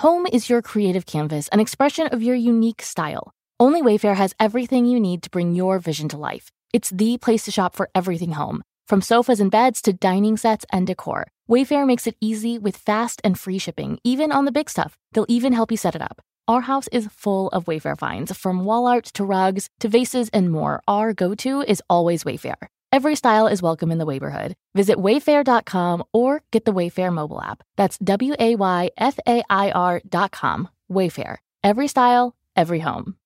Home is your creative canvas, an expression of your unique style. Only Wayfair has everything you need to bring your vision to life. It's the place to shop for everything home, from sofas and beds to dining sets and decor. Wayfair makes it easy with fast and free shipping, even on the big stuff. They'll even help you set it up. Our house is full of Wayfair finds, from wall art to rugs to vases and more. Our go to is always Wayfair. Every style is welcome in the neighborhood. Visit wayfair.com or get the Wayfair mobile app. That's W A Y F A I R.com. Wayfair. Every style, every home.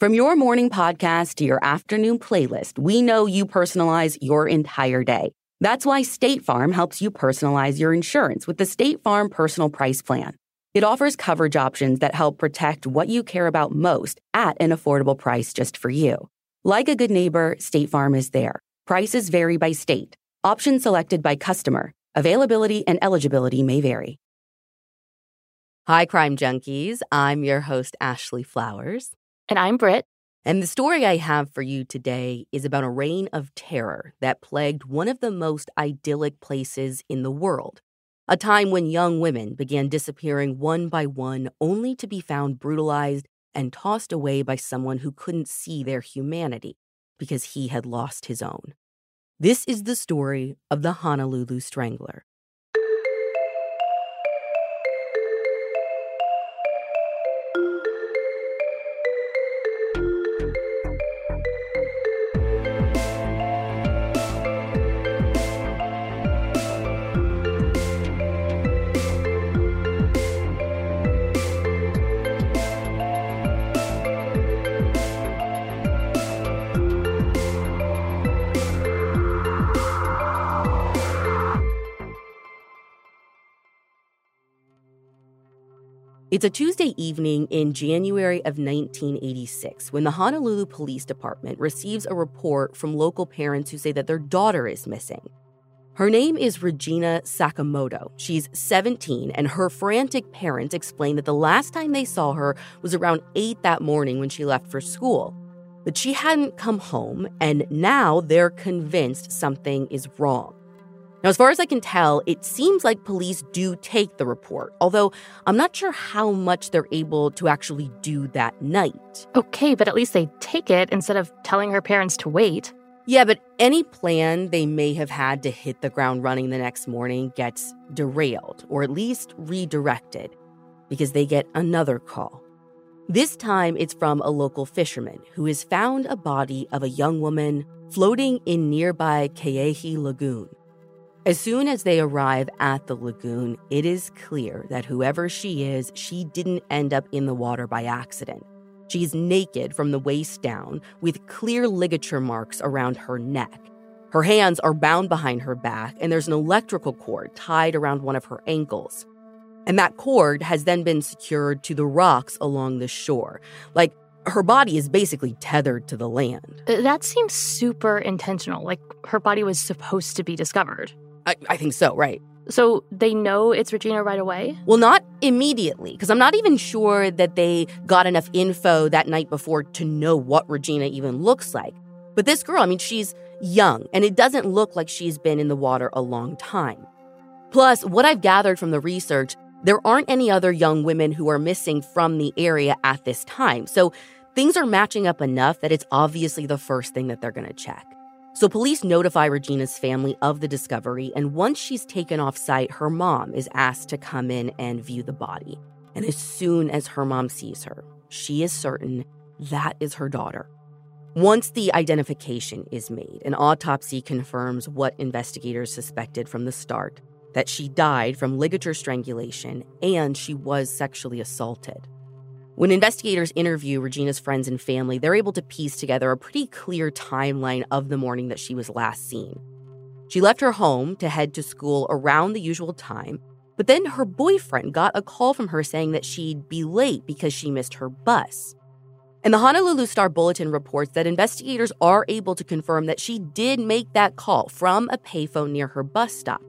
From your morning podcast to your afternoon playlist, we know you personalize your entire day. That's why State Farm helps you personalize your insurance with the State Farm Personal Price Plan. It offers coverage options that help protect what you care about most at an affordable price just for you. Like a good neighbor, State Farm is there. Prices vary by state. Options selected by customer. Availability and eligibility may vary. Hi, crime junkies. I'm your host, Ashley Flowers. And I'm Brit. And the story I have for you today is about a reign of terror that plagued one of the most idyllic places in the world. A time when young women began disappearing one by one, only to be found brutalized and tossed away by someone who couldn't see their humanity because he had lost his own. This is the story of the Honolulu Strangler. It's a Tuesday evening in January of 1986 when the Honolulu Police Department receives a report from local parents who say that their daughter is missing. Her name is Regina Sakamoto. She's 17, and her frantic parents explain that the last time they saw her was around 8 that morning when she left for school. But she hadn't come home, and now they're convinced something is wrong. Now, as far as I can tell, it seems like police do take the report, although I'm not sure how much they're able to actually do that night. Okay, but at least they take it instead of telling her parents to wait. Yeah, but any plan they may have had to hit the ground running the next morning gets derailed, or at least redirected, because they get another call. This time it's from a local fisherman who has found a body of a young woman floating in nearby Ke'ehi Lagoon. As soon as they arrive at the lagoon, it is clear that whoever she is, she didn't end up in the water by accident. She's naked from the waist down, with clear ligature marks around her neck. Her hands are bound behind her back, and there's an electrical cord tied around one of her ankles. And that cord has then been secured to the rocks along the shore. Like her body is basically tethered to the land. That seems super intentional, like her body was supposed to be discovered. I, I think so, right. So they know it's Regina right away? Well, not immediately, because I'm not even sure that they got enough info that night before to know what Regina even looks like. But this girl, I mean, she's young, and it doesn't look like she's been in the water a long time. Plus, what I've gathered from the research, there aren't any other young women who are missing from the area at this time. So things are matching up enough that it's obviously the first thing that they're going to check. So police notify Regina's family of the discovery, and once she's taken off site, her mom is asked to come in and view the body. And as soon as her mom sees her, she is certain that is her daughter. Once the identification is made, an autopsy confirms what investigators suspected from the start that she died from ligature strangulation and she was sexually assaulted. When investigators interview Regina's friends and family, they're able to piece together a pretty clear timeline of the morning that she was last seen. She left her home to head to school around the usual time, but then her boyfriend got a call from her saying that she'd be late because she missed her bus. And the Honolulu Star Bulletin reports that investigators are able to confirm that she did make that call from a payphone near her bus stop.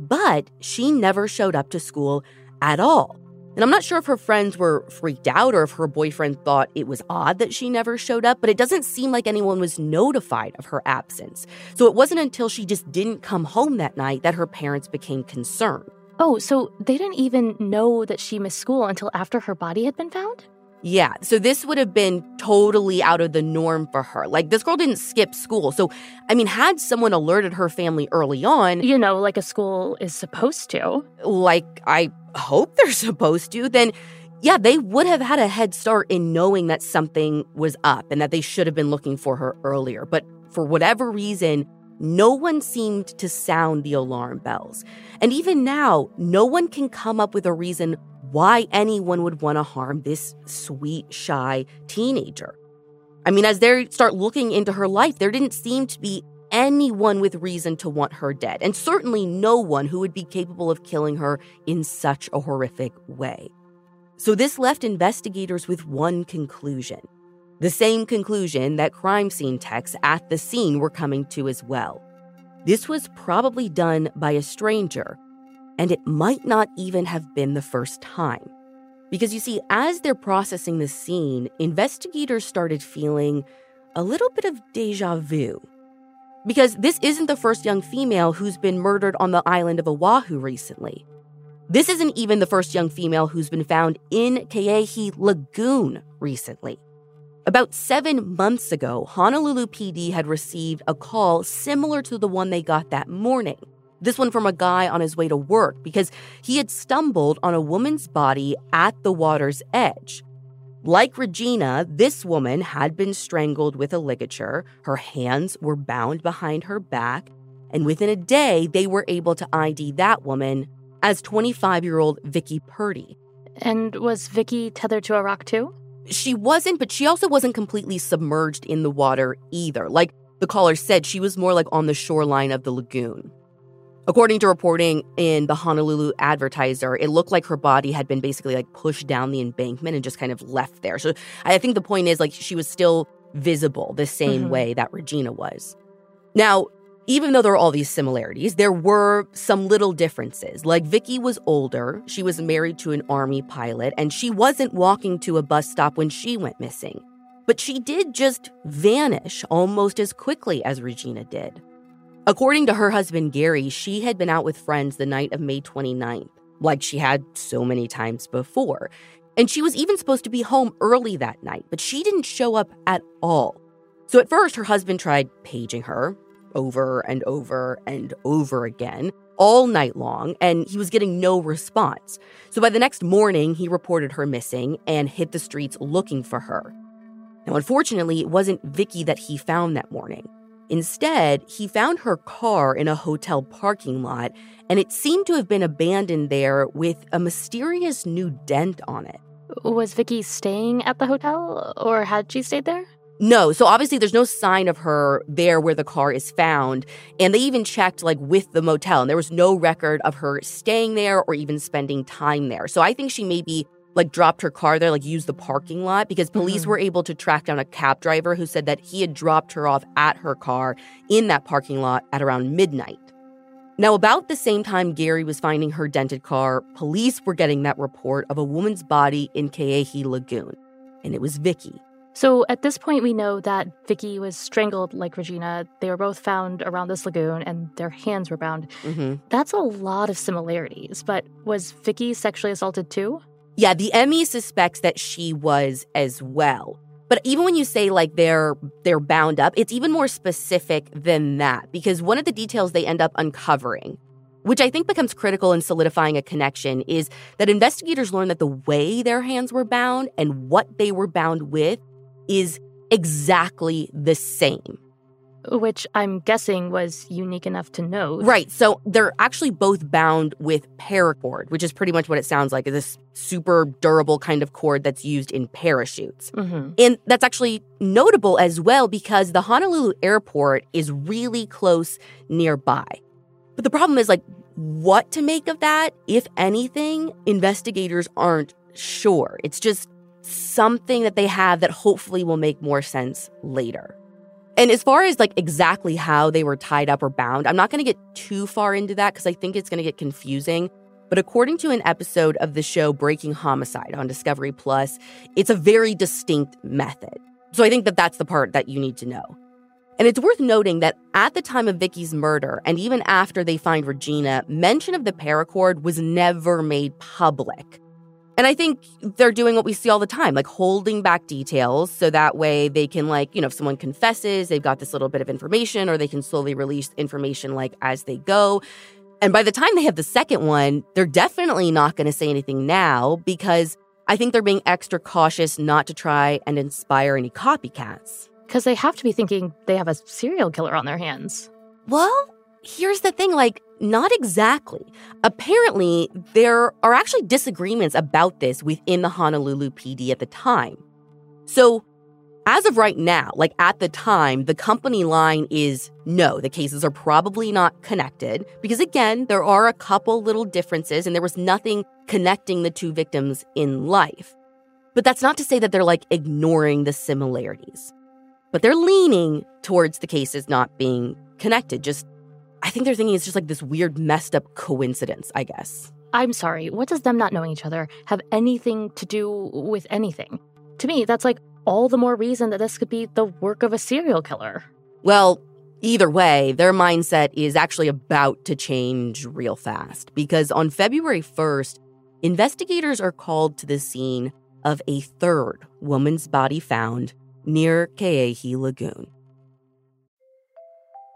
But she never showed up to school at all. And I'm not sure if her friends were freaked out or if her boyfriend thought it was odd that she never showed up, but it doesn't seem like anyone was notified of her absence. So it wasn't until she just didn't come home that night that her parents became concerned. Oh, so they didn't even know that she missed school until after her body had been found? Yeah, so this would have been totally out of the norm for her. Like, this girl didn't skip school. So, I mean, had someone alerted her family early on, You know, like a school is supposed to. like I hope they're supposed to, then yeah, they would have had a head start in knowing that something was up and that they should have been looking for her earlier. But for whatever reason, no one seemed to sound the alarm bells. And even now, no one can come up with a reason why anyone would want to harm this sweet, shy teenager. I mean, as they start looking into her life, there didn't seem to be anyone with reason to want her dead, and certainly no one who would be capable of killing her in such a horrific way. So, this left investigators with one conclusion the same conclusion that crime scene techs at the scene were coming to as well. This was probably done by a stranger, and it might not even have been the first time. Because you see, as they're processing the scene, investigators started feeling a little bit of deja vu. Because this isn't the first young female who's been murdered on the island of Oahu recently. This isn't even the first young female who's been found in Keehi Lagoon recently. About seven months ago, Honolulu PD had received a call similar to the one they got that morning. This one from a guy on his way to work because he had stumbled on a woman's body at the water's edge. Like Regina, this woman had been strangled with a ligature. Her hands were bound behind her back, and within a day, they were able to ID that woman as 25 year old Vicky Purdy. And was Vicky tethered to a rock too? She wasn't, but she also wasn't completely submerged in the water either. Like the caller said, she was more like on the shoreline of the lagoon. According to reporting in the Honolulu Advertiser, it looked like her body had been basically like pushed down the embankment and just kind of left there. So I think the point is like she was still visible the same Mhm. way that Regina was. Now, even though there are all these similarities, there were some little differences. Like Vicky was older, she was married to an army pilot, and she wasn't walking to a bus stop when she went missing. But she did just vanish almost as quickly as Regina did. According to her husband Gary, she had been out with friends the night of May 29th, like she had so many times before. And she was even supposed to be home early that night, but she didn't show up at all. So at first, her husband tried paging her over and over and over again all night long, and he was getting no response. So by the next morning, he reported her missing and hit the streets looking for her. Now, unfortunately, it wasn't Vicky that he found that morning. Instead, he found her car in a hotel parking lot, and it seemed to have been abandoned there with a mysterious new dent on it. Was Vicky staying at the hotel or had she stayed there? No, so obviously there's no sign of her there where the car is found. And they even checked like with the motel, and there was no record of her staying there or even spending time there. So I think she maybe like dropped her car there, like used the parking lot because police Mhm. were able to track down a cab driver who said that he had dropped her off at her car in that parking lot at around midnight. Now, about the same time Gary was finding her dented car, police were getting that report of a woman's body in Keehi Lagoon. And it was Vicky. So at this point, we know that Vicky was strangled like Regina. They were both found around this lagoon and their hands were bound. hmm That's a lot of similarities, but was Vicky sexually assaulted too? Yeah, the ME suspects that she was as well. But even when you say like they're they're bound up, it's even more specific than that because one of the details they end up uncovering which I think becomes critical in solidifying a connection, is that investigators learn that the way their hands were bound and what they were bound with is exactly the same. Which I'm guessing was unique enough to know. Right. So they're actually both bound with paracord, which is pretty much what it sounds like this super durable kind of cord that's used in parachutes. Mm-hmm. And that's actually notable as well because the Honolulu airport is really close nearby. But the problem is like what to make of that, if anything, investigators aren't sure. It's just something that they have that hopefully will make more sense later. And as far as like exactly how they were tied up or bound, I'm not going to get too far into that because I think it's going to get confusing. But according to an episode of the show Breaking Homicide on Discovery Plus, it's a very distinct method. So I think that that's the part that you need to know. And it's worth noting that at the time of Vicky's murder, and even after they find Regina, mention of the paracord was never made public. And I think they're doing what we see all the time, like holding back details so that way they can, like, you know, if someone confesses, they've got this little bit of information, or they can slowly release information, like, as they go. And by the time they have the second one, they're definitely not going to say anything now because I think they're being extra cautious not to try and inspire any copycats. Because they have to be thinking they have a serial killer on their hands. Well, here's the thing like, not exactly. Apparently, there are actually disagreements about this within the Honolulu PD at the time. So, as of right now, like at the time, the company line is no, the cases are probably not connected because, again, there are a couple little differences and there was nothing connecting the two victims in life. But that's not to say that they're like ignoring the similarities. But they're leaning towards the cases not being connected, just I think they're thinking it's just like this weird, messed up coincidence, I guess. I'm sorry, what does them not knowing each other have anything to do with anything? To me, that's like all the more reason that this could be the work of a serial killer. Well, either way, their mindset is actually about to change real fast because on February 1st, investigators are called to the scene of a third woman's body found near Ke'ehi Lagoon.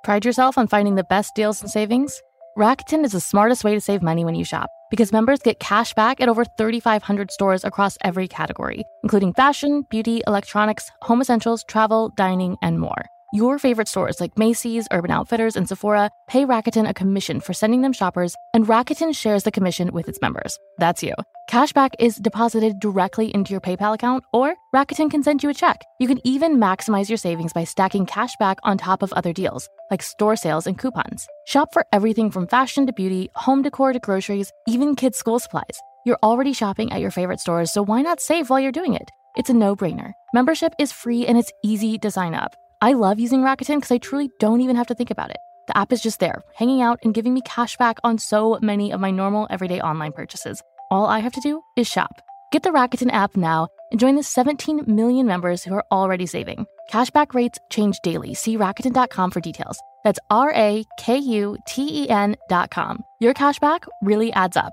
Pride yourself on finding the best deals and savings? Rakuten is the smartest way to save money when you shop because members get cash back at over 3,500 stores across every category, including fashion, beauty, electronics, home essentials, travel, dining, and more. Your favorite stores like Macy's, Urban Outfitters, and Sephora pay Rakuten a commission for sending them shoppers, and Rakuten shares the commission with its members. That's you. Cashback is deposited directly into your PayPal account, or Rakuten can send you a check. You can even maximize your savings by stacking cashback on top of other deals, like store sales and coupons. Shop for everything from fashion to beauty, home decor to groceries, even kids' school supplies. You're already shopping at your favorite stores, so why not save while you're doing it? It's a no brainer. Membership is free and it's easy to sign up. I love using Rakuten because I truly don't even have to think about it. The app is just there, hanging out and giving me cash back on so many of my normal everyday online purchases. All I have to do is shop. Get the Rakuten app now and join the 17 million members who are already saving. Cashback rates change daily. See Rakuten.com for details. That's R A K U T E N.com. Your cashback really adds up.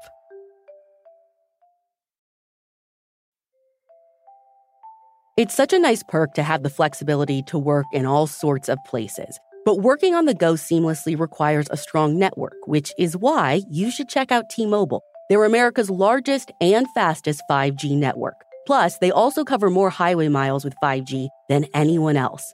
It's such a nice perk to have the flexibility to work in all sorts of places. But working on the go seamlessly requires a strong network, which is why you should check out T Mobile. They're America's largest and fastest 5G network. Plus, they also cover more highway miles with 5G than anyone else.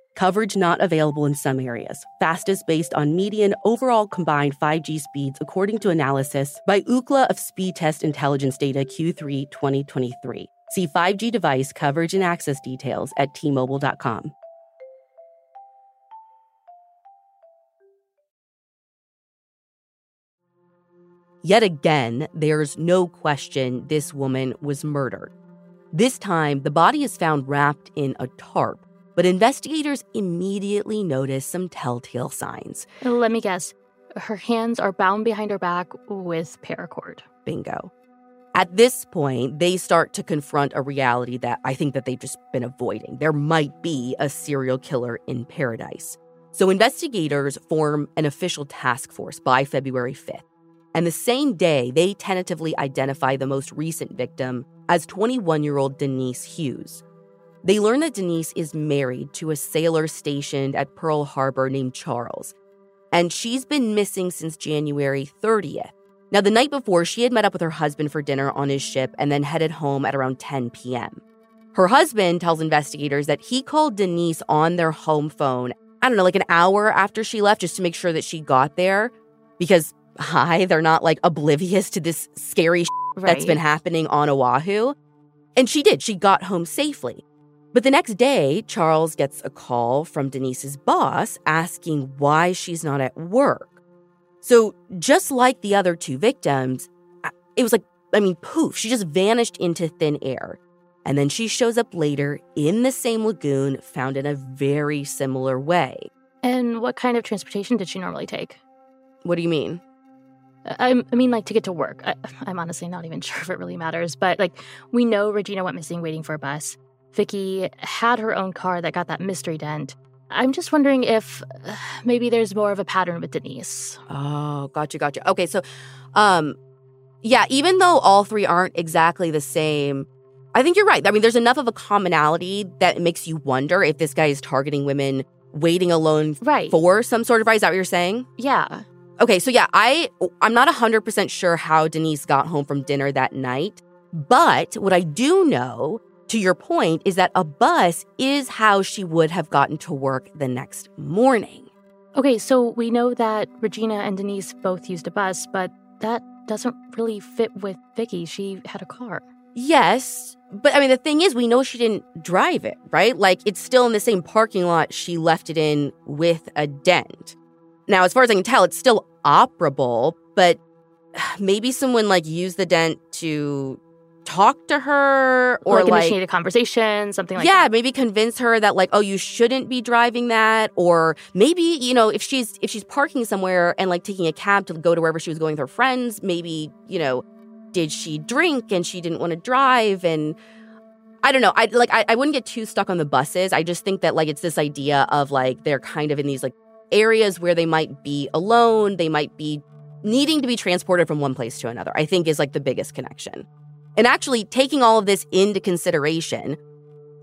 Coverage not available in some areas. Fastest based on median overall combined 5G speeds, according to analysis by Ookla of Speedtest Intelligence Data Q3 2023. See 5G device coverage and access details at tmobile.com. Yet again, there's no question this woman was murdered. This time, the body is found wrapped in a tarp but investigators immediately notice some telltale signs. Let me guess. Her hands are bound behind her back with paracord. Bingo. At this point, they start to confront a reality that I think that they've just been avoiding. There might be a serial killer in paradise. So investigators form an official task force by February 5th. And the same day, they tentatively identify the most recent victim as 21 year old Denise Hughes. They learn that Denise is married to a sailor stationed at Pearl Harbor named Charles, and she's been missing since January 30th. Now, the night before, she had met up with her husband for dinner on his ship and then headed home at around 10 p.m. Her husband tells investigators that he called Denise on their home phone, I don't know, like an hour after she left just to make sure that she got there because, hi, they're not like oblivious to this scary right. that's been happening on Oahu. And she did. She got home safely. But the next day, Charles gets a call from Denise's boss asking why she's not at work. So, just like the other two victims, it was like, I mean, poof, she just vanished into thin air. And then she shows up later in the same lagoon, found in a very similar way. And what kind of transportation did she normally take? What do you mean? I, I mean, like to get to work. I, I'm honestly not even sure if it really matters, but like we know Regina went missing waiting for a bus. Vicky had her own car that got that mystery dent. I'm just wondering if uh, maybe there's more of a pattern with Denise. Oh, gotcha, gotcha. Okay, so, um, yeah, even though all three aren't exactly the same, I think you're right. I mean, there's enough of a commonality that makes you wonder if this guy is targeting women waiting alone right. for some sort of ride. Is that what you're saying? Yeah. Okay, so yeah, I I'm not 100% sure how Denise got home from dinner that night, but what I do know to your point, is that a bus is how she would have gotten to work the next morning. Okay, so we know that Regina and Denise both used a bus, but that doesn't really fit with Vicky. She had a car. Yes, but I mean, the thing is, we know she didn't drive it, right? Like, it's still in the same parking lot she left it in with a dent. Now, as far as I can tell, it's still operable, but maybe someone like used the dent to talk to her or like, like initiate a conversation, something like that. yeah, that. maybe convince her that like, oh, you shouldn't be driving that, or maybe you know if she's if she's parking somewhere and like taking a cab to go to wherever she was going with her friends, maybe you know, did she drink and she didn't want to drive and. I don't know. I like I, I wouldn't get too stuck on the buses. I just think that like it's this idea of like they're kind of in these like areas where they might be alone, they might be needing to be transported from one place to another. I think is like the biggest connection. And actually, taking all of this into consideration,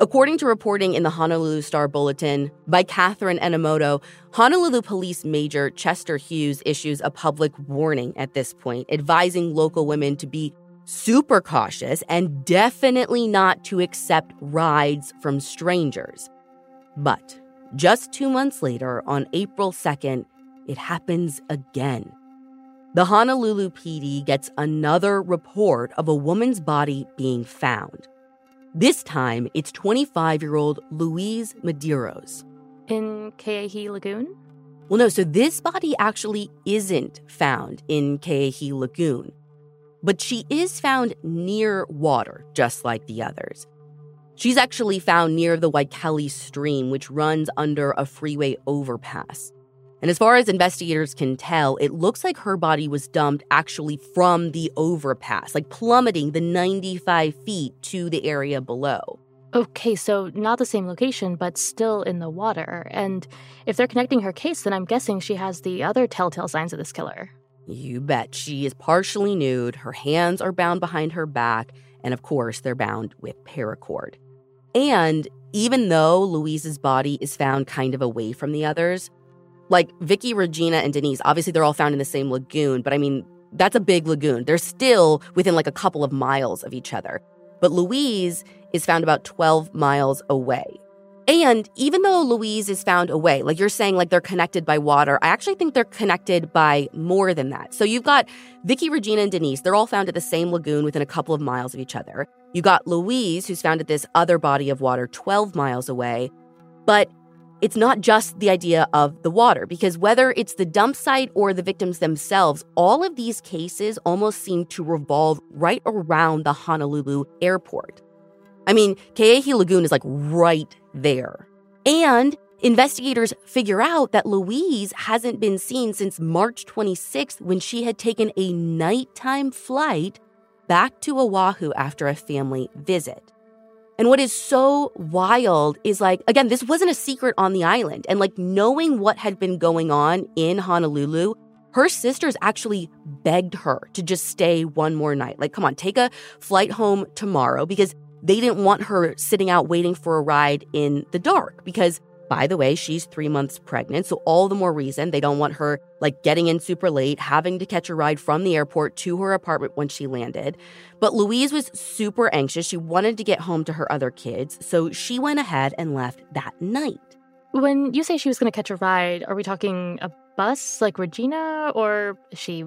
according to reporting in the Honolulu Star Bulletin by Catherine Enomoto, Honolulu Police Major Chester Hughes issues a public warning at this point, advising local women to be super cautious and definitely not to accept rides from strangers. But just two months later, on April 2nd, it happens again. The Honolulu PD gets another report of a woman's body being found. This time, it's 25 year old Louise Medeiros. In Ke'ehi Lagoon? Well, no, so this body actually isn't found in Ke'ehi Lagoon, but she is found near water, just like the others. She's actually found near the Waikele stream, which runs under a freeway overpass. And as far as investigators can tell, it looks like her body was dumped actually from the overpass, like plummeting the 95 feet to the area below. Okay, so not the same location, but still in the water. And if they're connecting her case, then I'm guessing she has the other telltale signs of this killer. You bet. She is partially nude, her hands are bound behind her back, and of course, they're bound with paracord. And even though Louise's body is found kind of away from the others, like Vicky, Regina, and Denise, obviously they're all found in the same lagoon, but I mean, that's a big lagoon. They're still within like a couple of miles of each other. But Louise is found about 12 miles away. And even though Louise is found away, like you're saying, like they're connected by water, I actually think they're connected by more than that. So you've got Vicky, Regina, and Denise. They're all found at the same lagoon within a couple of miles of each other. You got Louise, who's found at this other body of water 12 miles away. But it's not just the idea of the water, because whether it's the dump site or the victims themselves, all of these cases almost seem to revolve right around the Honolulu airport. I mean, Ke'ehi Lagoon is like right there. And investigators figure out that Louise hasn't been seen since March 26th when she had taken a nighttime flight back to Oahu after a family visit. And what is so wild is like, again, this wasn't a secret on the island. And like knowing what had been going on in Honolulu, her sisters actually begged her to just stay one more night. Like, come on, take a flight home tomorrow because they didn't want her sitting out waiting for a ride in the dark because by the way, she's three months pregnant, so all the more reason they don't want her like getting in super late, having to catch a ride from the airport to her apartment when she landed. But Louise was super anxious. She wanted to get home to her other kids, so she went ahead and left that night. When you say she was going to catch a ride, are we talking a bus like Regina, or is she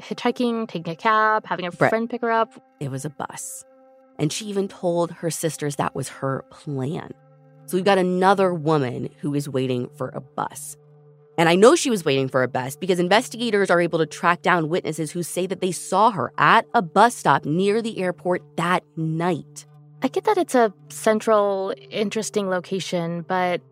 hitchhiking, taking a cab, having a Right. friend pick her up? It was a bus. And she even told her sisters that was her plan. So we've got another woman who is waiting for a bus. And I know she was waiting for a bus because investigators are able to track down witnesses who say that they saw her at a bus stop near the airport that night. I get that it's a central, interesting location, but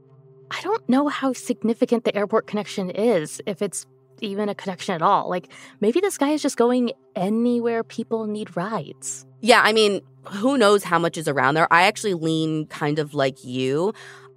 I don't know how significant the airport connection is, if it's even a connection at all. Like, maybe this guy is just going anywhere people need rides. Yeah, I mean, who knows how much is around there? I actually lean kind of like you.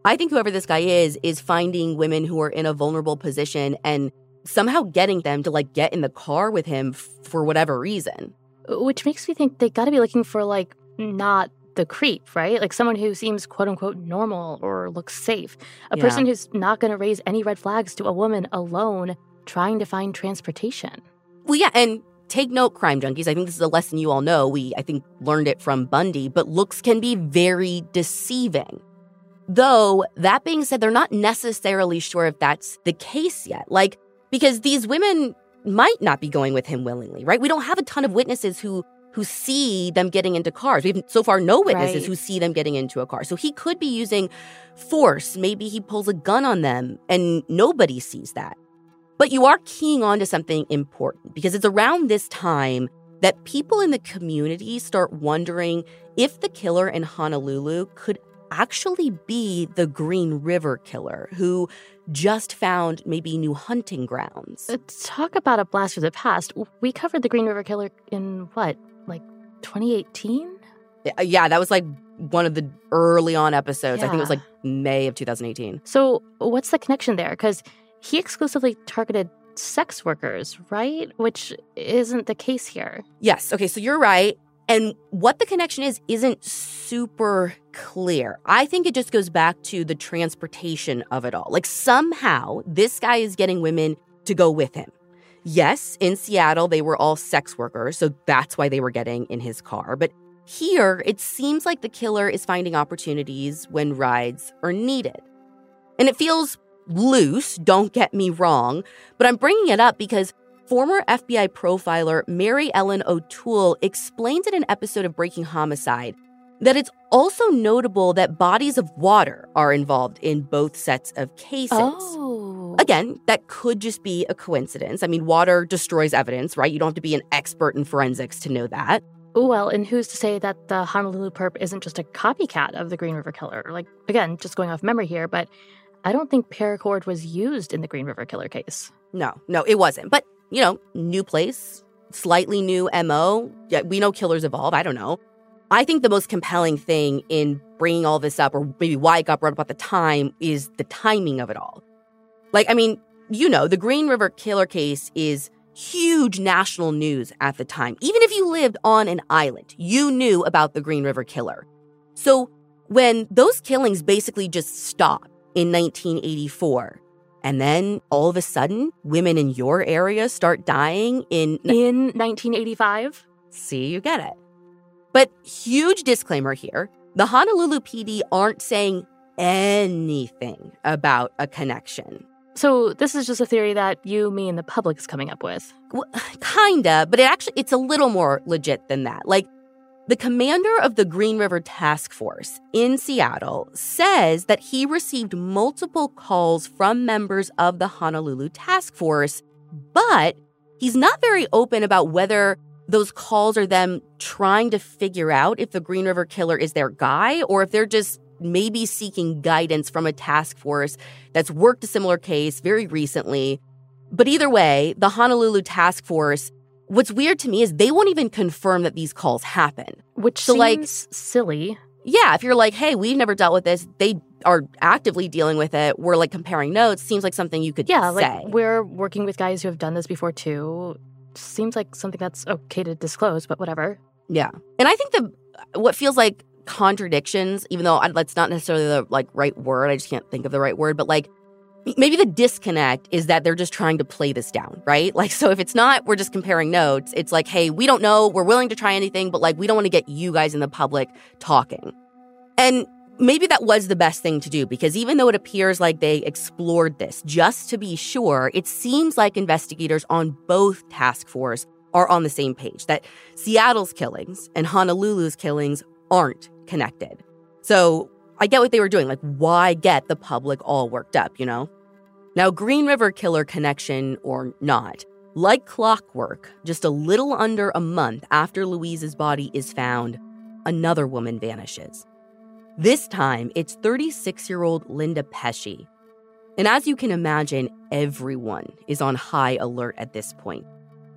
I think whoever this guy is, is finding women who are in a vulnerable position and somehow getting them to like get in the car with him f- for whatever reason. Which makes me think they gotta be looking for, like, not the creep, right? Like someone who seems quote unquote normal or looks safe. A Yeah. person who's not gonna raise any red flags to a woman alone trying to find transportation. Well, yeah, and take note, crime junkies. I think this is a lesson you all know. We, I think, learned it from Bundy, but looks can be very deceiving. Though, that being said, they're not necessarily sure if that's the case yet. Like, because these women might not be going with him willingly, right? We don't have a ton of witnesses who who see them getting into cars. We've so far no witnesses Right. who see them getting into a car. So he could be using force. Maybe he pulls a gun on them and nobody sees that. But you are keying on to something important because it's around this time that people in the community start wondering if the killer in Honolulu could actually be the Green River killer who just found maybe new hunting grounds. Uh, Talk about a blast from the past. We covered the Green River Killer in what, like 2018? Uh, yeah, that was like one of the early on episodes. I think it was like May of 2018. So, what's the connection there? Because he exclusively targeted sex workers, right? Which isn't the case here. Yes. Okay. So you're right. And what the connection is isn't super clear. I think it just goes back to the transportation of it all. Like somehow this guy is getting women to go with him. Yes, in Seattle, they were all sex workers. So that's why they were getting in his car. But here, it seems like the killer is finding opportunities when rides are needed. And it feels loose, don't get me wrong, but I'm bringing it up because former FBI profiler Mary Ellen O'Toole explains in an episode of Breaking Homicide that it's also notable that bodies of water are involved in both sets of cases. Oh. Again, that could just be a coincidence. I mean, water destroys evidence, right? You don't have to be an expert in forensics to know that. Well, and who's to say that the Honolulu perp isn't just a copycat of the Green River Killer? Like, again, just going off memory here, but I don't think paracord was used in the Green River Killer case. No, no, it wasn't. But, you know, new place, slightly new MO. Yeah, we know killers evolve. I don't know. I think the most compelling thing in bringing all this up, or maybe why it got brought up at the time, is the timing of it all. Like, I mean, you know, the Green River Killer case is huge national news at the time. Even if you lived on an island, you knew about the Green River Killer. So when those killings basically just stopped in 1984, and then all of a sudden, women in your area start dying in. In 1985? See, you get it. But huge disclaimer here the Honolulu PD aren't saying anything about a connection. So, this is just a theory that you, me, and the public is coming up with. Well, kinda, but it actually it's a little more legit than that. Like the commander of the Green River Task Force in Seattle says that he received multiple calls from members of the Honolulu Task Force, but he's not very open about whether those calls are them trying to figure out if the Green River killer is their guy or if they're just maybe seeking guidance from a task force that's worked a similar case very recently. But either way, the Honolulu task force, what's weird to me is they won't even confirm that these calls happen. Which so seems like, silly. Yeah, if you're like, hey, we've never dealt with this, they are actively dealing with it. We're like comparing notes. Seems like something you could yeah, say. like we're working with guys who have done this before too. Seems like something that's okay to disclose, but whatever. Yeah, and I think the what feels like contradictions, even though that's not necessarily the like right word. I just can't think of the right word, but like maybe the disconnect is that they're just trying to play this down, right? Like, so if it's not, we're just comparing notes. It's like, hey, we don't know. We're willing to try anything, but like, we don't want to get you guys in the public talking. And maybe that was the best thing to do because even though it appears like they explored this just to be sure, it seems like investigators on both task force are on the same page that Seattle's killings and Honolulu's killings aren't connected. So I get what they were doing. Like, why get the public all worked up, you know? Now, Green River Killer connection or not, like clockwork, just a little under a month after Louise's body is found, another woman vanishes. This time, it's 36 year old Linda Pesce. And as you can imagine, everyone is on high alert at this point.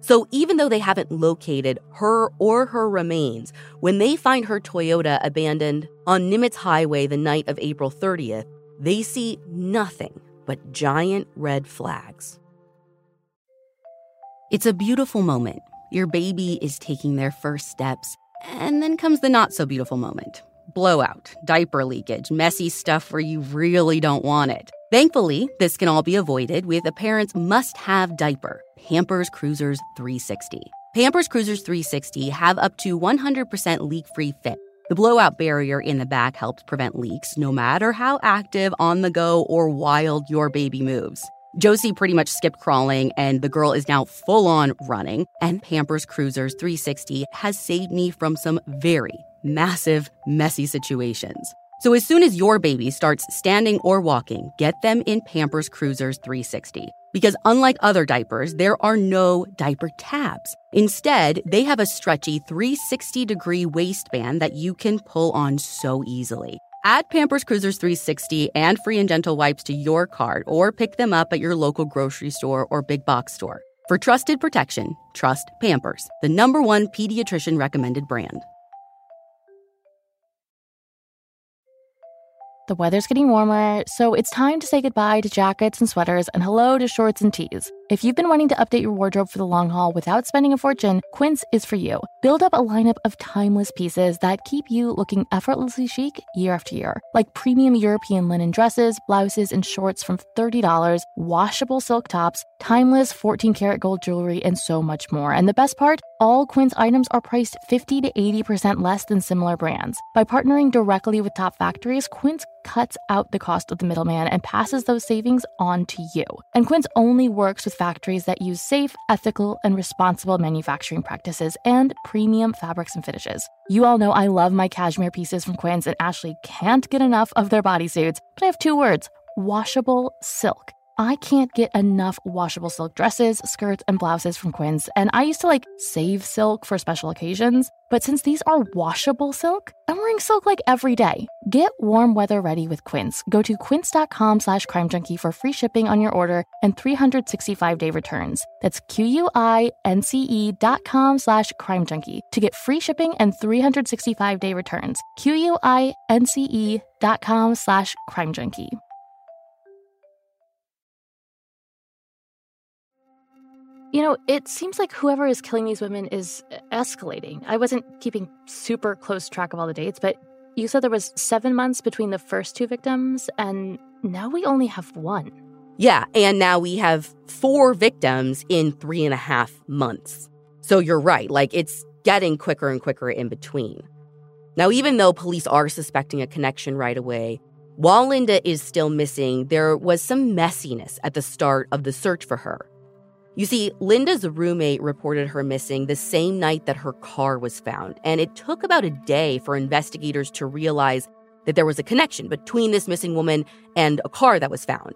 So even though they haven't located her or her remains, when they find her Toyota abandoned on Nimitz Highway the night of April 30th, they see nothing but giant red flags. It's a beautiful moment. Your baby is taking their first steps, and then comes the not so beautiful moment blowout, diaper leakage, messy stuff where you really don't want it. Thankfully, this can all be avoided with a parent's must have diaper, Pampers Cruisers 360. Pampers Cruisers 360 have up to 100% leak free fit. The blowout barrier in the back helps prevent leaks no matter how active, on the go, or wild your baby moves. Josie pretty much skipped crawling, and the girl is now full on running. And Pampers Cruisers 360 has saved me from some very massive, messy situations. So as soon as your baby starts standing or walking, get them in Pampers Cruisers 360. Because unlike other diapers, there are no diaper tabs. Instead, they have a stretchy 360 degree waistband that you can pull on so easily. Add Pampers Cruisers 360 and free and gentle wipes to your cart or pick them up at your local grocery store or big box store. For trusted protection, trust Pampers, the number one pediatrician recommended brand. The weather's getting warmer, so it's time to say goodbye to jackets and sweaters and hello to shorts and tees. If you've been wanting to update your wardrobe for the long haul without spending a fortune, Quince is for you. Build up a lineup of timeless pieces that keep you looking effortlessly chic year after year, like premium European linen dresses, blouses, and shorts from $30, washable silk tops, timeless 14 karat gold jewelry, and so much more. And the best part? All Quince items are priced 50 to 80% less than similar brands. By partnering directly with top factories, Quince cuts out the cost of the middleman and passes those savings on to you. And Quince only works with factories that use safe, ethical, and responsible manufacturing practices and premium fabrics and finishes. You all know I love my cashmere pieces from Quince, and Ashley can't get enough of their bodysuits, but I have two words washable silk. I can't get enough washable silk dresses, skirts, and blouses from Quince, and I used to like save silk for special occasions. But since these are washable silk, I'm wearing silk like every day. Get warm weather ready with Quince. Go to quince.com slash crime junkie for free shipping on your order and 365 day returns. That's Q-U-I-N-C-E dot com slash crime junkie to get free shipping and 365 day returns. Q-U-I-N-C-E dot com slash crime junkie. You know, it seems like whoever is killing these women is escalating. I wasn't keeping super close track of all the dates, but you said there was seven months between the first two victims, and now we only have one. Yeah, and now we have four victims in three and a half months. So you're right, like it's getting quicker and quicker in between. Now, even though police are suspecting a connection right away, while Linda is still missing, there was some messiness at the start of the search for her. You see, Linda's roommate reported her missing the same night that her car was found, and it took about a day for investigators to realize that there was a connection between this missing woman and a car that was found.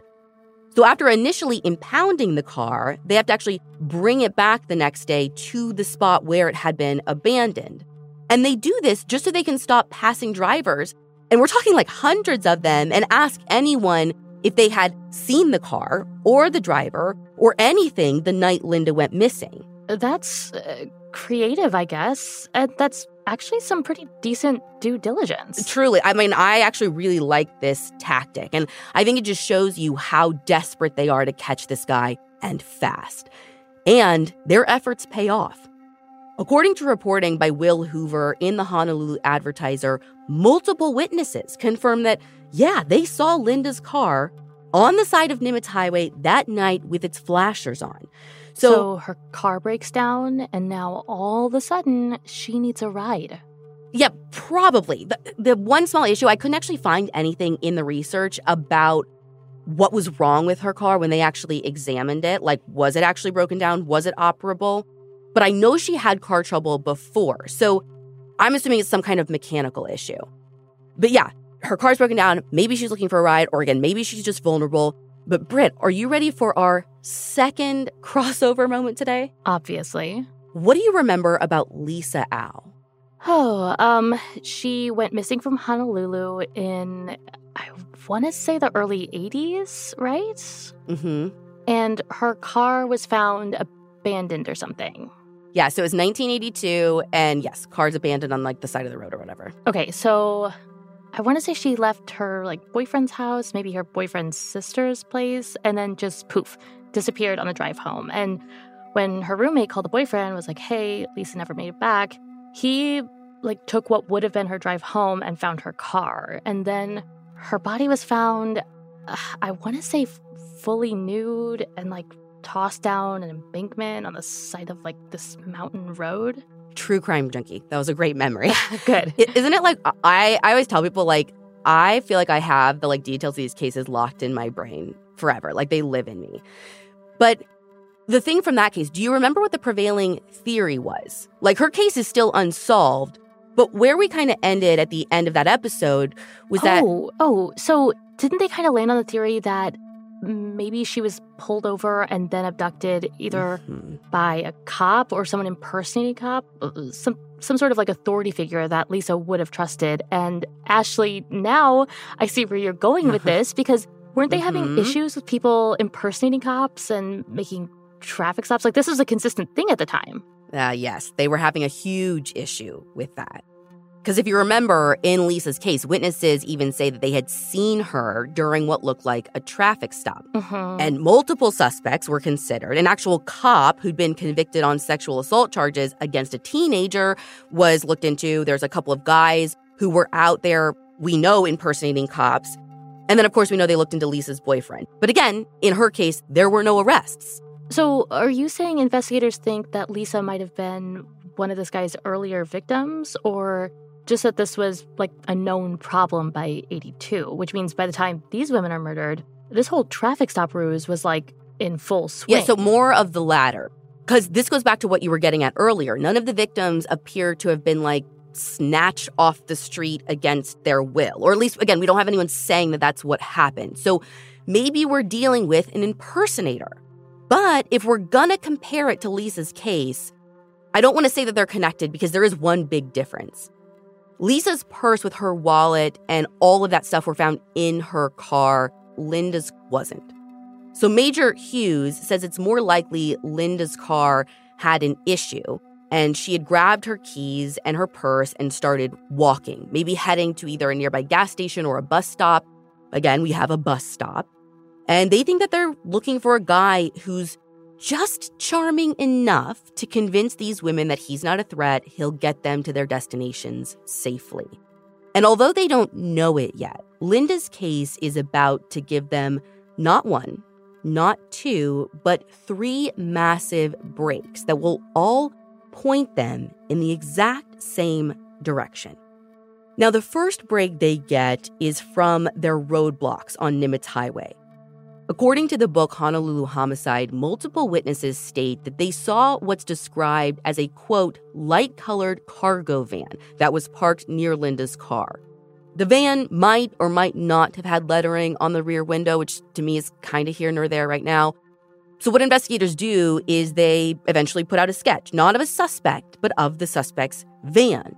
So, after initially impounding the car, they have to actually bring it back the next day to the spot where it had been abandoned. And they do this just so they can stop passing drivers And we're talking like hundreds of them, and ask anyone if they had seen the car or the driver or anything the night Linda went missing. That's uh, creative, I guess. Uh, that's actually some pretty decent due diligence. Truly. I mean, I actually really like this tactic. And I think it just shows you how desperate they are to catch this guy and fast. And their efforts pay off. According to reporting by Will Hoover in the Honolulu Advertiser, multiple witnesses confirmed that, yeah, they saw Linda's car on the side of Nimitz Highway that night with its flashers on. So, so, her car breaks down, and now all of a sudden she needs a ride. Yeah, probably. The, the one small issue, I couldn't actually find anything in the research about what was wrong with her car when they actually examined it. Like, was it actually broken down? Was it operable? But I know she had car trouble before. So I'm assuming it's some kind of mechanical issue. But yeah, her car's broken down. Maybe she's looking for a ride, or again, maybe she's just vulnerable. But Brit, are you ready for our second crossover moment today? Obviously. What do you remember about Lisa Au? Oh, um, she went missing from Honolulu in, I want to say the early 80s, right? Mm-hmm. And her car was found abandoned or something. Yeah, so it was 1982, and yes, cars abandoned on like the side of the road or whatever. Okay, so I want to say she left her like boyfriend's house, maybe her boyfriend's sister's place, and then just poof, disappeared on the drive home. And when her roommate called the boyfriend, was like, "Hey, Lisa never made it back." He like took what would have been her drive home and found her car, and then her body was found. Uh, I want to say fully nude and like tossed down an embankment on the side of like this mountain road. True crime junkie. That was a great memory. Good. Isn't it like I I always tell people like I feel like I have the like details of these cases locked in my brain forever. Like they live in me. But the thing from that case, do you remember what the prevailing theory was? Like her case is still unsolved, but where we kind of ended at the end of that episode was oh, that Oh, so didn't they kind of land on the theory that maybe she was pulled over and then abducted either mm-hmm. by a cop or someone impersonating a cop, uh, some some sort of like authority figure that Lisa would have trusted. And Ashley, now I see where you're going with this because weren't they mm-hmm. having issues with people impersonating cops and making traffic stops? Like this was a consistent thing at the time. Uh, yes, they were having a huge issue with that. Because if you remember, in Lisa's case, witnesses even say that they had seen her during what looked like a traffic stop. Mm-hmm. And multiple suspects were considered. An actual cop who'd been convicted on sexual assault charges against a teenager was looked into. There's a couple of guys who were out there, we know, impersonating cops. And then, of course, we know they looked into Lisa's boyfriend. But again, in her case, there were no arrests. So, are you saying investigators think that Lisa might have been one of this guy's earlier victims, or just that this was like a known problem by 82, which means by the time these women are murdered, this whole traffic stop ruse was like in full swing. Yeah, so more of the latter. Because this goes back to what you were getting at earlier. None of the victims appear to have been like snatched off the street against their will. Or at least, again, we don't have anyone saying that that's what happened. So maybe we're dealing with an impersonator. But if we're gonna compare it to Lisa's case, I don't want to say that they're connected because there is one big difference. Lisa's purse with her wallet and all of that stuff were found in her car. Linda's wasn't. So Major Hughes says it's more likely Linda's car had an issue and she had grabbed her keys and her purse and started walking, maybe heading to either a nearby gas station or a bus stop. Again, we have a bus stop. And they think that they're looking for a guy who's just charming enough to convince these women that he's not a threat, he'll get them to their destinations safely. And although they don't know it yet, Linda's case is about to give them not one, not two, but three massive breaks that will all point them in the exact same direction. Now, the first break they get is from their roadblocks on Nimitz Highway. According to the book Honolulu Homicide, multiple witnesses state that they saw what's described as a quote, light colored cargo van that was parked near Linda's car. The van might or might not have had lettering on the rear window, which to me is kind of here nor there right now. So, what investigators do is they eventually put out a sketch, not of a suspect, but of the suspect's van.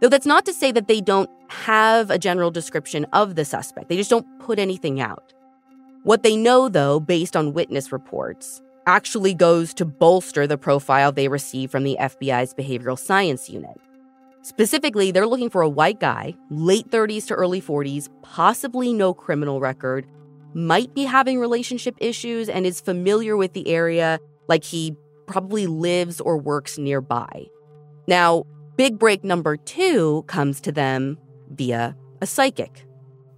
Though that's not to say that they don't have a general description of the suspect, they just don't put anything out. What they know, though, based on witness reports, actually goes to bolster the profile they receive from the FBI's behavioral science unit. Specifically, they're looking for a white guy, late 30s to early 40s, possibly no criminal record, might be having relationship issues, and is familiar with the area, like he probably lives or works nearby. Now, big break number two comes to them via a psychic.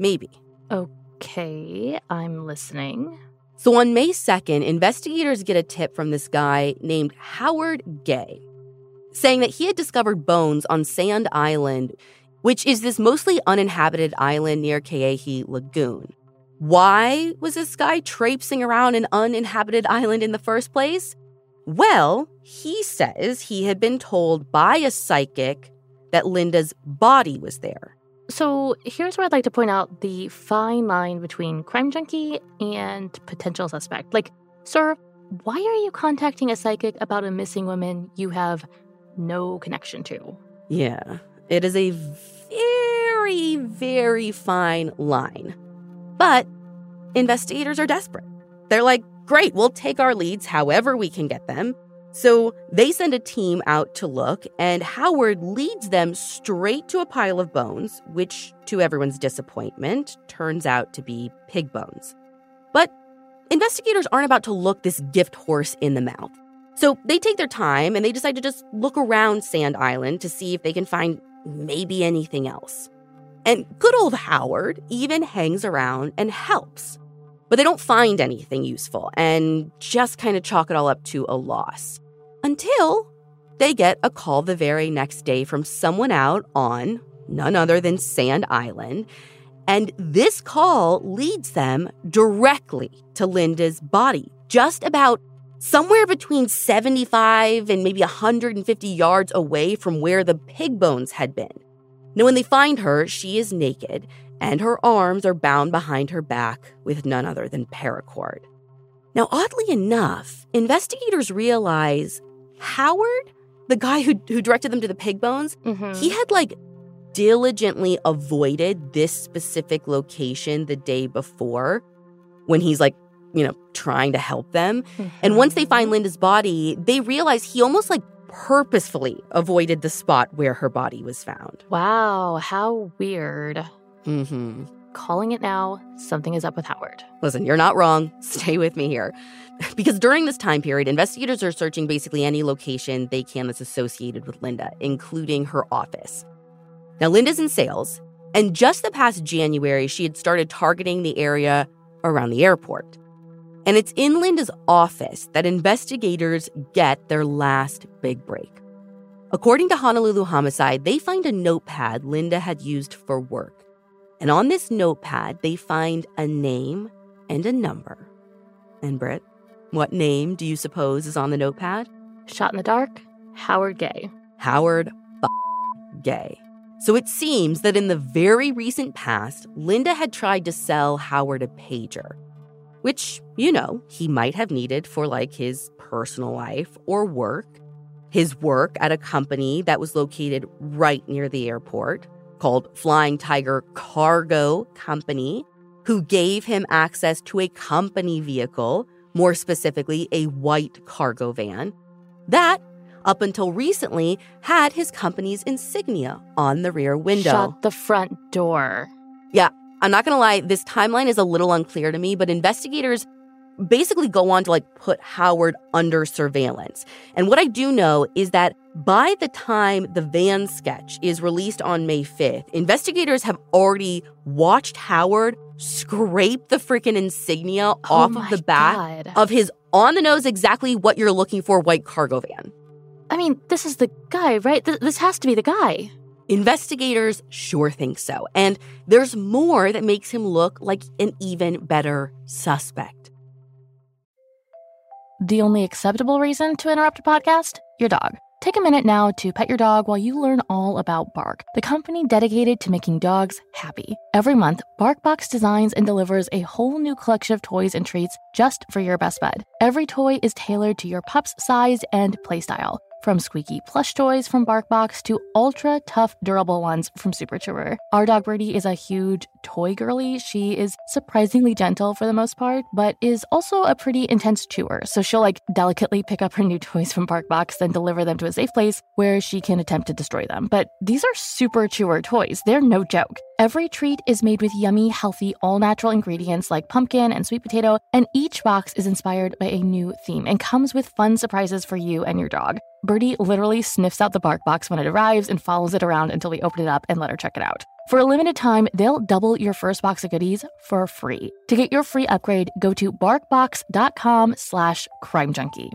Maybe. Oh, Okay, I'm listening. So on May 2nd, investigators get a tip from this guy named Howard Gay saying that he had discovered bones on Sand Island, which is this mostly uninhabited island near Ke'ehi Lagoon. Why was this guy traipsing around an uninhabited island in the first place? Well, he says he had been told by a psychic that Linda's body was there. So here's where I'd like to point out the fine line between crime junkie and potential suspect. Like, sir, why are you contacting a psychic about a missing woman you have no connection to? Yeah, it is a very, very fine line. But investigators are desperate. They're like, great, we'll take our leads however we can get them. So they send a team out to look, and Howard leads them straight to a pile of bones, which, to everyone's disappointment, turns out to be pig bones. But investigators aren't about to look this gift horse in the mouth. So they take their time and they decide to just look around Sand Island to see if they can find maybe anything else. And good old Howard even hangs around and helps. But they don't find anything useful and just kind of chalk it all up to a loss until they get a call the very next day from someone out on none other than Sand Island. And this call leads them directly to Linda's body, just about somewhere between 75 and maybe 150 yards away from where the pig bones had been. Now, when they find her, she is naked and her arms are bound behind her back with none other than paracord. Now, oddly enough, investigators realize Howard, the guy who, who directed them to the pig bones, mm-hmm. he had like diligently avoided this specific location the day before when he's like, you know, trying to help them. Mm-hmm. And once they find mm-hmm. Linda's body, they realize he almost like purposefully avoided the spot where her body was found. Wow, how weird. Mm-hmm. Calling it now, something is up with Howard. Listen, you're not wrong. Stay with me here. Because during this time period, investigators are searching basically any location they can that's associated with Linda, including her office. Now, Linda's in sales, and just the past January, she had started targeting the area around the airport. And it's in Linda's office that investigators get their last big break. According to Honolulu Homicide, they find a notepad Linda had used for work. And on this notepad, they find a name and a number. And Brit, what name do you suppose is on the notepad? Shot in the dark, Howard Gay. Howard Gay. So it seems that in the very recent past, Linda had tried to sell Howard a pager, which, you know, he might have needed for like his personal life or work. His work at a company that was located right near the airport called Flying Tiger Cargo Company, who gave him access to a company vehicle more specifically, a white cargo van. That, up until recently, had his company's insignia on the rear window. Shut the front door. Yeah, I'm not gonna lie, this timeline is a little unclear to me, but investigators basically go on to like put Howard under surveillance. And what I do know is that by the time the van sketch is released on May 5th, investigators have already watched Howard scrape the freaking insignia oh off of the back God. of his on the nose exactly what you're looking for white cargo van. I mean, this is the guy, right? Th- this has to be the guy. Investigators sure think so. And there's more that makes him look like an even better suspect. The only acceptable reason to interrupt a podcast? Your dog. Take a minute now to pet your dog while you learn all about Bark, the company dedicated to making dogs happy. Every month, BarkBox designs and delivers a whole new collection of toys and treats just for your best bud. Every toy is tailored to your pup's size and playstyle from squeaky plush toys from BarkBox to ultra tough, durable ones from Super Chewer. Our dog Birdie is a huge toy girly. She is surprisingly gentle for the most part, but is also a pretty intense chewer. So she'll like delicately pick up her new toys from BarkBox, then deliver them to a safe place where she can attempt to destroy them. But these are Super Chewer toys. They're no joke. Every treat is made with yummy, healthy, all natural ingredients like pumpkin and sweet potato, and each box is inspired by a new theme and comes with fun surprises for you and your dog. Birdie literally sniffs out the BarkBox when it arrives and follows it around until we open it up and let her check it out. For a limited time, they'll double your first box of goodies for free. To get your free upgrade, go to barkbox.com slash crimejunkie.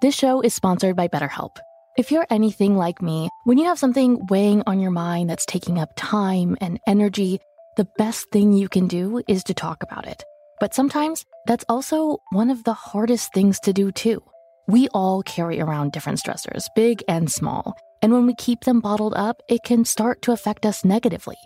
This show is sponsored by BetterHelp. If you're anything like me, when you have something weighing on your mind that's taking up time and energy, the best thing you can do is to talk about it. But sometimes that's also one of the hardest things to do, too. We all carry around different stressors, big and small. And when we keep them bottled up, it can start to affect us negatively.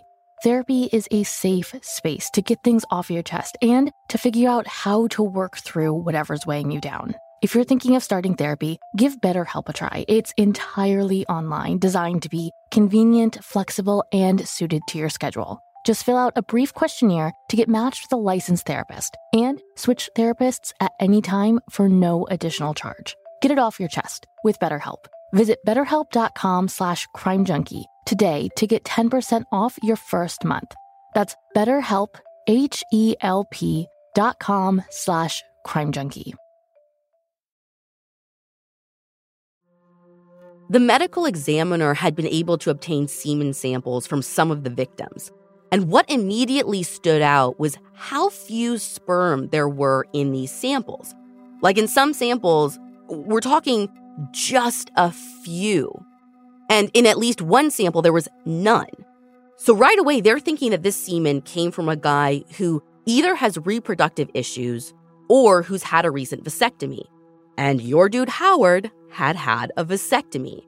Therapy is a safe space to get things off your chest and to figure out how to work through whatever's weighing you down. If you're thinking of starting therapy, give BetterHelp a try. It's entirely online, designed to be convenient, flexible, and suited to your schedule. Just fill out a brief questionnaire to get matched with a licensed therapist and switch therapists at any time for no additional charge. Get it off your chest with BetterHelp. Visit betterhelp.com slash crimejunkie today to get 10% off your first month. That's betterhelp, H-E-L-P dot com slash crimejunkie. The medical examiner had been able to obtain semen samples from some of the victims. And what immediately stood out was how few sperm there were in these samples. Like in some samples, we're talking just a few. And in at least one sample, there was none. So right away, they're thinking that this semen came from a guy who either has reproductive issues or who's had a recent vasectomy. And your dude Howard had had a vasectomy.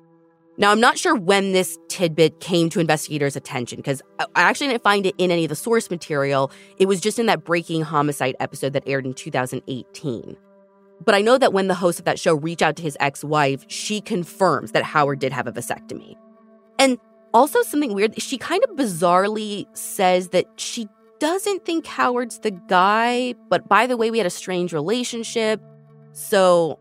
Now, I'm not sure when this tidbit came to investigators' attention because I actually didn't find it in any of the source material. It was just in that Breaking Homicide episode that aired in 2018. But I know that when the host of that show reached out to his ex wife, she confirms that Howard did have a vasectomy. And also, something weird, she kind of bizarrely says that she doesn't think Howard's the guy, but by the way, we had a strange relationship. So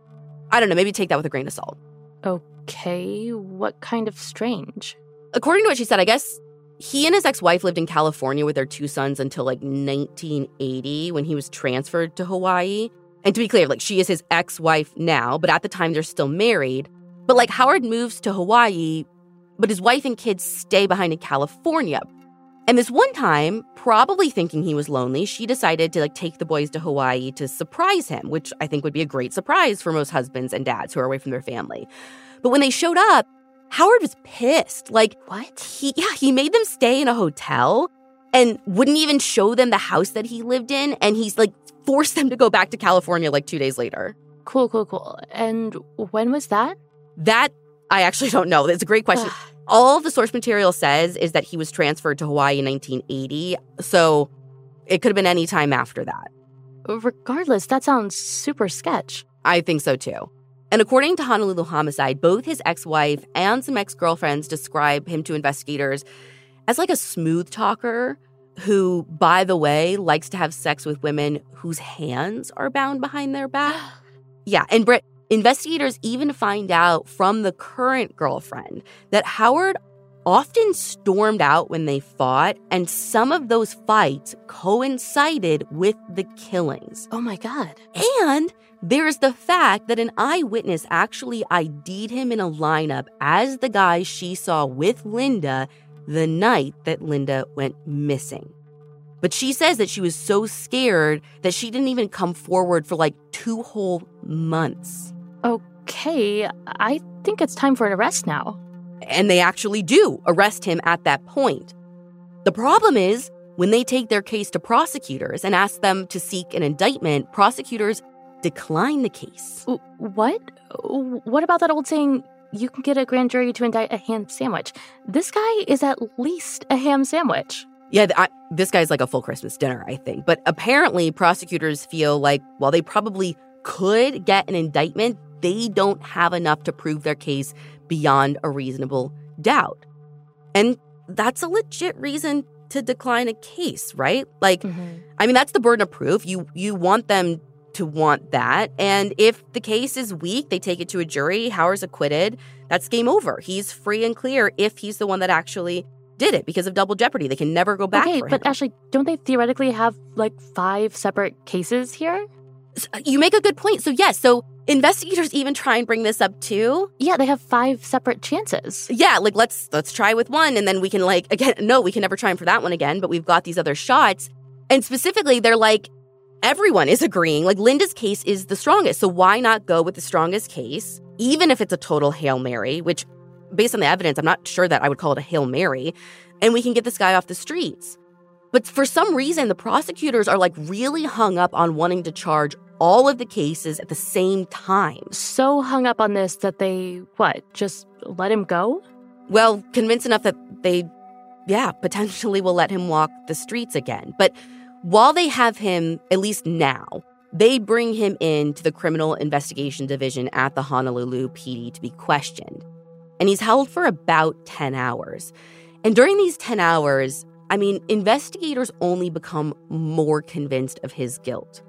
I don't know, maybe take that with a grain of salt. Oh, Okay, what kind of strange? According to what she said, I guess he and his ex wife lived in California with their two sons until like 1980 when he was transferred to Hawaii. And to be clear, like she is his ex wife now, but at the time they're still married. But like Howard moves to Hawaii, but his wife and kids stay behind in California. And this one time, probably thinking he was lonely, she decided to like take the boys to Hawaii to surprise him, which I think would be a great surprise for most husbands and dads who are away from their family. But when they showed up, Howard was pissed. Like, what? He yeah, he made them stay in a hotel and wouldn't even show them the house that he lived in and he's like forced them to go back to California like 2 days later. Cool, cool, cool. And when was that? That I actually don't know. That's a great question. All the source material says is that he was transferred to Hawaii in 1980. So it could have been any time after that. Regardless, that sounds super sketch. I think so too. And according to Honolulu Homicide, both his ex wife and some ex girlfriends describe him to investigators as like a smooth talker who, by the way, likes to have sex with women whose hands are bound behind their back. yeah. And Brit, Investigators even find out from the current girlfriend that Howard often stormed out when they fought, and some of those fights coincided with the killings. Oh my God. And there's the fact that an eyewitness actually ID'd him in a lineup as the guy she saw with Linda the night that Linda went missing. But she says that she was so scared that she didn't even come forward for like two whole months. Okay, I think it's time for an arrest now. And they actually do arrest him at that point. The problem is, when they take their case to prosecutors and ask them to seek an indictment, prosecutors decline the case. What? What about that old saying, you can get a grand jury to indict a ham sandwich? This guy is at least a ham sandwich. Yeah, I, this guy's like a full Christmas dinner, I think. But apparently, prosecutors feel like, well, they probably could get an indictment, they don't have enough to prove their case beyond a reasonable doubt. And that's a legit reason to decline a case, right? Like mm-hmm. I mean that's the burden of proof. You you want them to want that. And if the case is weak, they take it to a jury, Howard's acquitted, that's game over. He's free and clear if he's the one that actually did it because of double jeopardy. They can never go back. Okay, but actually, don't they theoretically have like five separate cases here? Uh, you make a good point. So yes, so investigators even try and bring this up too. Yeah, they have five separate chances. Yeah, like let's let's try with one and then we can like again no, we can never try for that one again, but we've got these other shots. And specifically, they're like everyone is agreeing like Linda's case is the strongest. So why not go with the strongest case even if it's a total Hail Mary, which based on the evidence, I'm not sure that I would call it a Hail Mary, and we can get this guy off the streets. But for some reason, the prosecutors are like really hung up on wanting to charge all of the cases at the same time. So hung up on this that they, what, just let him go? Well, convinced enough that they, yeah, potentially will let him walk the streets again. But while they have him, at least now, they bring him in to the Criminal Investigation Division at the Honolulu PD to be questioned. And he's held for about 10 hours. And during these 10 hours, I mean, investigators only become more convinced of his guilt.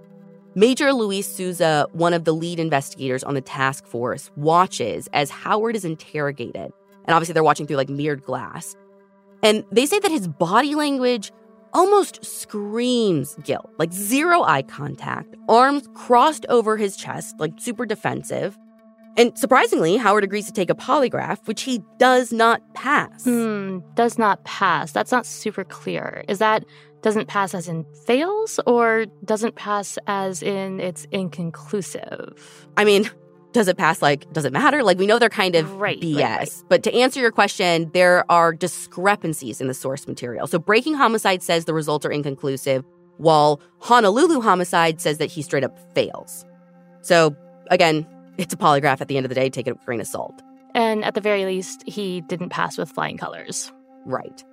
Major Luis Souza, one of the lead investigators on the task force, watches as Howard is interrogated. And obviously, they're watching through like mirrored glass. And they say that his body language almost screams guilt, like zero eye contact, arms crossed over his chest, like super defensive. And surprisingly, Howard agrees to take a polygraph, which he does not pass. Hmm, does not pass. That's not super clear. Is that doesn't pass as in fails or doesn't pass as in it's inconclusive? I mean, does it pass like does it matter? Like we know they're kind of right, bs right, right. but to answer your question there are discrepancies in the source material. So breaking homicide says the results are inconclusive while honolulu homicide says that he straight up fails. So again it's a polygraph at the end of the day. Take it with a grain of salt. And at the very least he didn't pass with flying colors. Right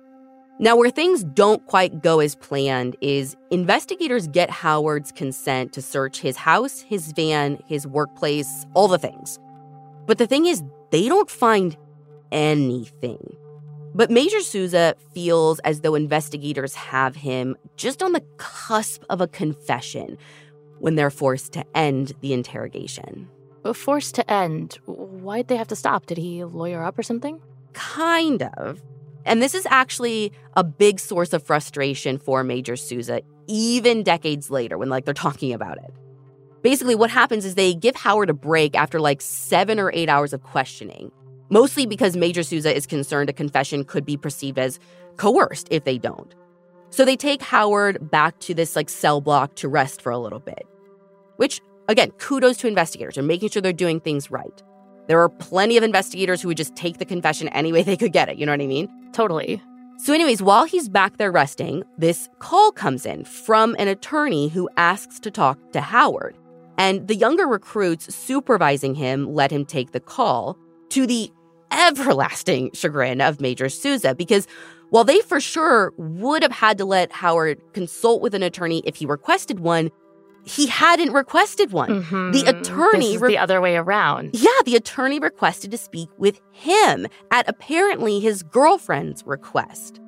now, where things don't quite go as planned is investigators get Howard's consent to search his house, his van, his workplace, all the things. But the thing is, they don't find anything. But Major Souza feels as though investigators have him just on the cusp of a confession when they're forced to end the interrogation. Forced to end? Why'd they have to stop? Did he lawyer up or something? Kind of. And this is actually a big source of frustration for Major Souza, even decades later when like they're talking about it. Basically, what happens is they give Howard a break after like seven or eight hours of questioning, mostly because Major Souza is concerned a confession could be perceived as coerced if they don't. So they take Howard back to this like cell block to rest for a little bit. Which, again, kudos to investigators and making sure they're doing things right. There are plenty of investigators who would just take the confession any way they could get it. You know what I mean? Totally. So, anyways, while he's back there resting, this call comes in from an attorney who asks to talk to Howard. And the younger recruits supervising him let him take the call to the everlasting chagrin of Major Souza because while they for sure would have had to let Howard consult with an attorney if he requested one, he hadn't requested one. Mm-hmm. The attorney re- the other way around. Yeah, the attorney requested to speak with him at apparently his girlfriend's request.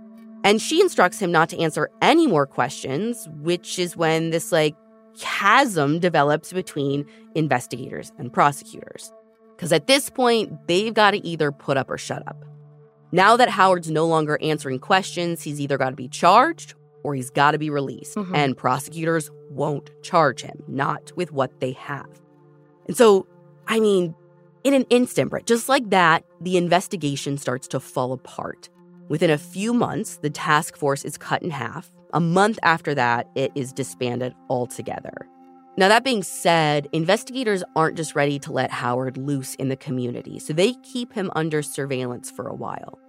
And she instructs him not to answer any more questions, which is when this like chasm develops between investigators and prosecutors. Because at this point, they've got to either put up or shut up. Now that Howard's no longer answering questions, he's either got to be charged or he's got to be released. Mm-hmm. And prosecutors won't charge him, not with what they have. And so, I mean, in an instant, Brit, just like that, the investigation starts to fall apart. Within a few months, the task force is cut in half. A month after that, it is disbanded altogether. Now, that being said, investigators aren't just ready to let Howard loose in the community, so they keep him under surveillance for a while.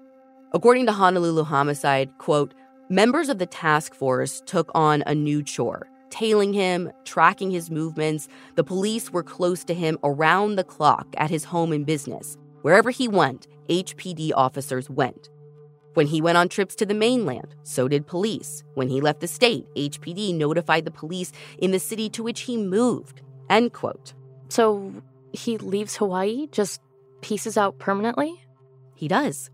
According to Honolulu Homicide, quote, members of the task force took on a new chore tailing him, tracking his movements. The police were close to him around the clock at his home and business. Wherever he went, HPD officers went. When he went on trips to the mainland, so did police. When he left the state, HPD notified the police in the city to which he moved. End quote. So he leaves Hawaii, just pieces out permanently? He does.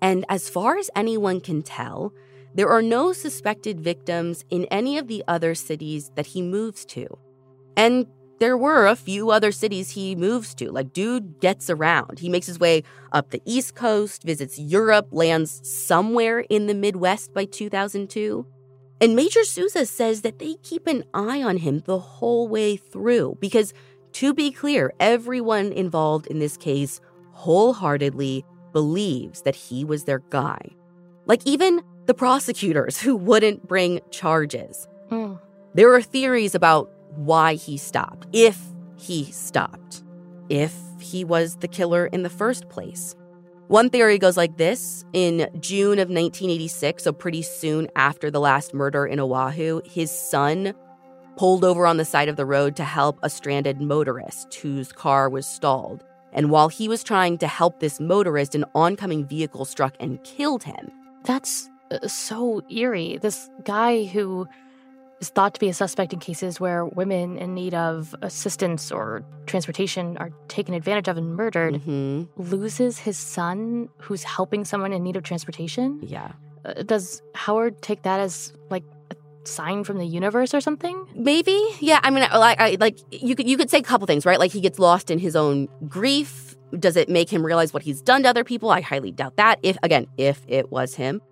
And as far as anyone can tell, there are no suspected victims in any of the other cities that he moves to. And there were a few other cities he moves to. Like, dude gets around. He makes his way up the East Coast, visits Europe, lands somewhere in the Midwest by 2002. And Major Souza says that they keep an eye on him the whole way through because, to be clear, everyone involved in this case wholeheartedly believes that he was their guy. Like, even the prosecutors who wouldn't bring charges. Mm. There are theories about why he stopped, if he stopped, if he was the killer in the first place. One theory goes like this In June of 1986, so pretty soon after the last murder in Oahu, his son pulled over on the side of the road to help a stranded motorist whose car was stalled. And while he was trying to help this motorist, an oncoming vehicle struck and killed him. That's so eerie. This guy who is thought to be a suspect in cases where women in need of assistance or transportation are taken advantage of and murdered hmm loses his son who's helping someone in need of transportation. Yeah. Uh, does Howard take that as like a sign from the universe or something? Maybe, yeah. I mean, I- like, I, like you could you could say a couple things, right? Like he gets lost in his own grief. Does it make him realize what he's done to other people? I highly doubt that. If again, if it was him,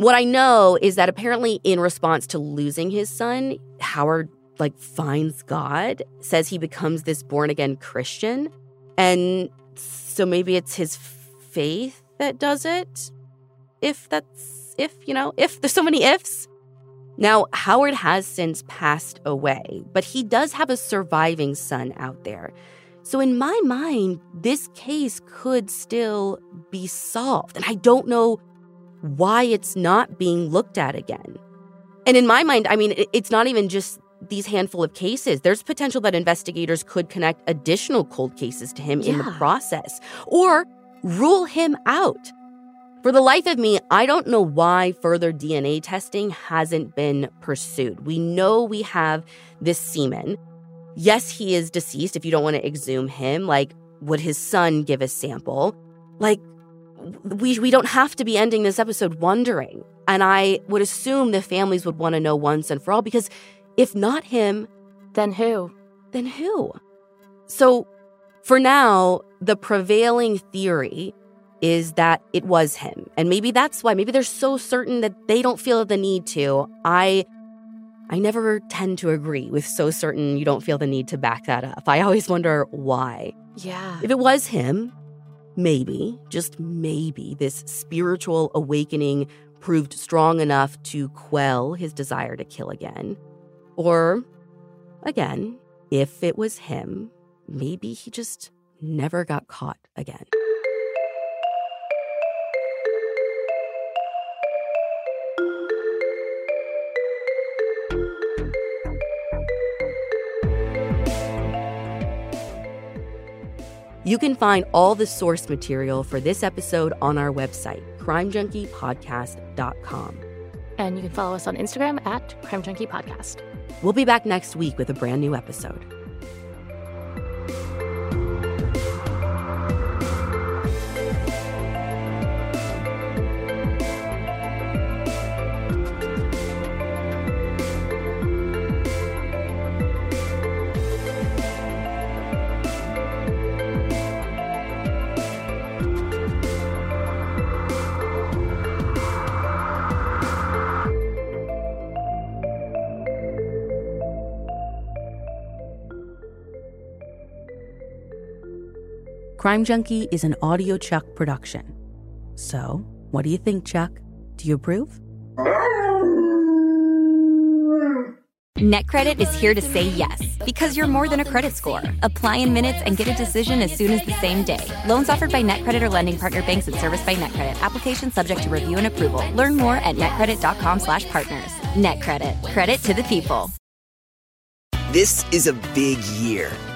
what I know is that apparently, in response to losing his son, Howard like finds God, says he becomes this born again Christian, and so maybe it's his faith that does it. If that's if you know if there's so many ifs. Now, Howard has since passed away, but he does have a surviving son out there. So, in my mind, this case could still be solved. And I don't know why it's not being looked at again. And in my mind, I mean, it's not even just these handful of cases. There's potential that investigators could connect additional cold cases to him in the process or rule him out. For the life of me, I don't know why further DNA testing hasn't been pursued. We know we have this semen. Yes, he is deceased if you don't want to exhume him. Like, would his son give a sample? Like, we, we don't have to be ending this episode wondering. And I would assume the families would want to know once and for all because if not him, Then who? then who? So, for now, the prevailing theory is that it was him. And maybe that's why, maybe they're so certain that they don't feel the need to. I I never tend to agree with so certain you don't feel the need to back that up. I always wonder why. Yeah. If it was him, maybe, just maybe, this spiritual awakening proved strong enough to quell his desire to kill again. Or, again, if it was him, maybe he just never got caught again. You can find all the source material for this episode on our website, crimejunkiepodcast.com. And you can follow us on Instagram at Crime Junkie Podcast. We'll be back next week with a brand new episode. Crime Junkie is an audio Chuck production. So, what do you think, Chuck? Do you approve? NetCredit is here to say yes because you're more than a credit score. Apply in minutes and get a decision as soon as the same day. Loans offered by NetCredit or lending partner banks and serviced by NetCredit. Application subject to review and approval. Learn more at netcredit.com/partners. NetCredit. Credit to the people. This is a big year.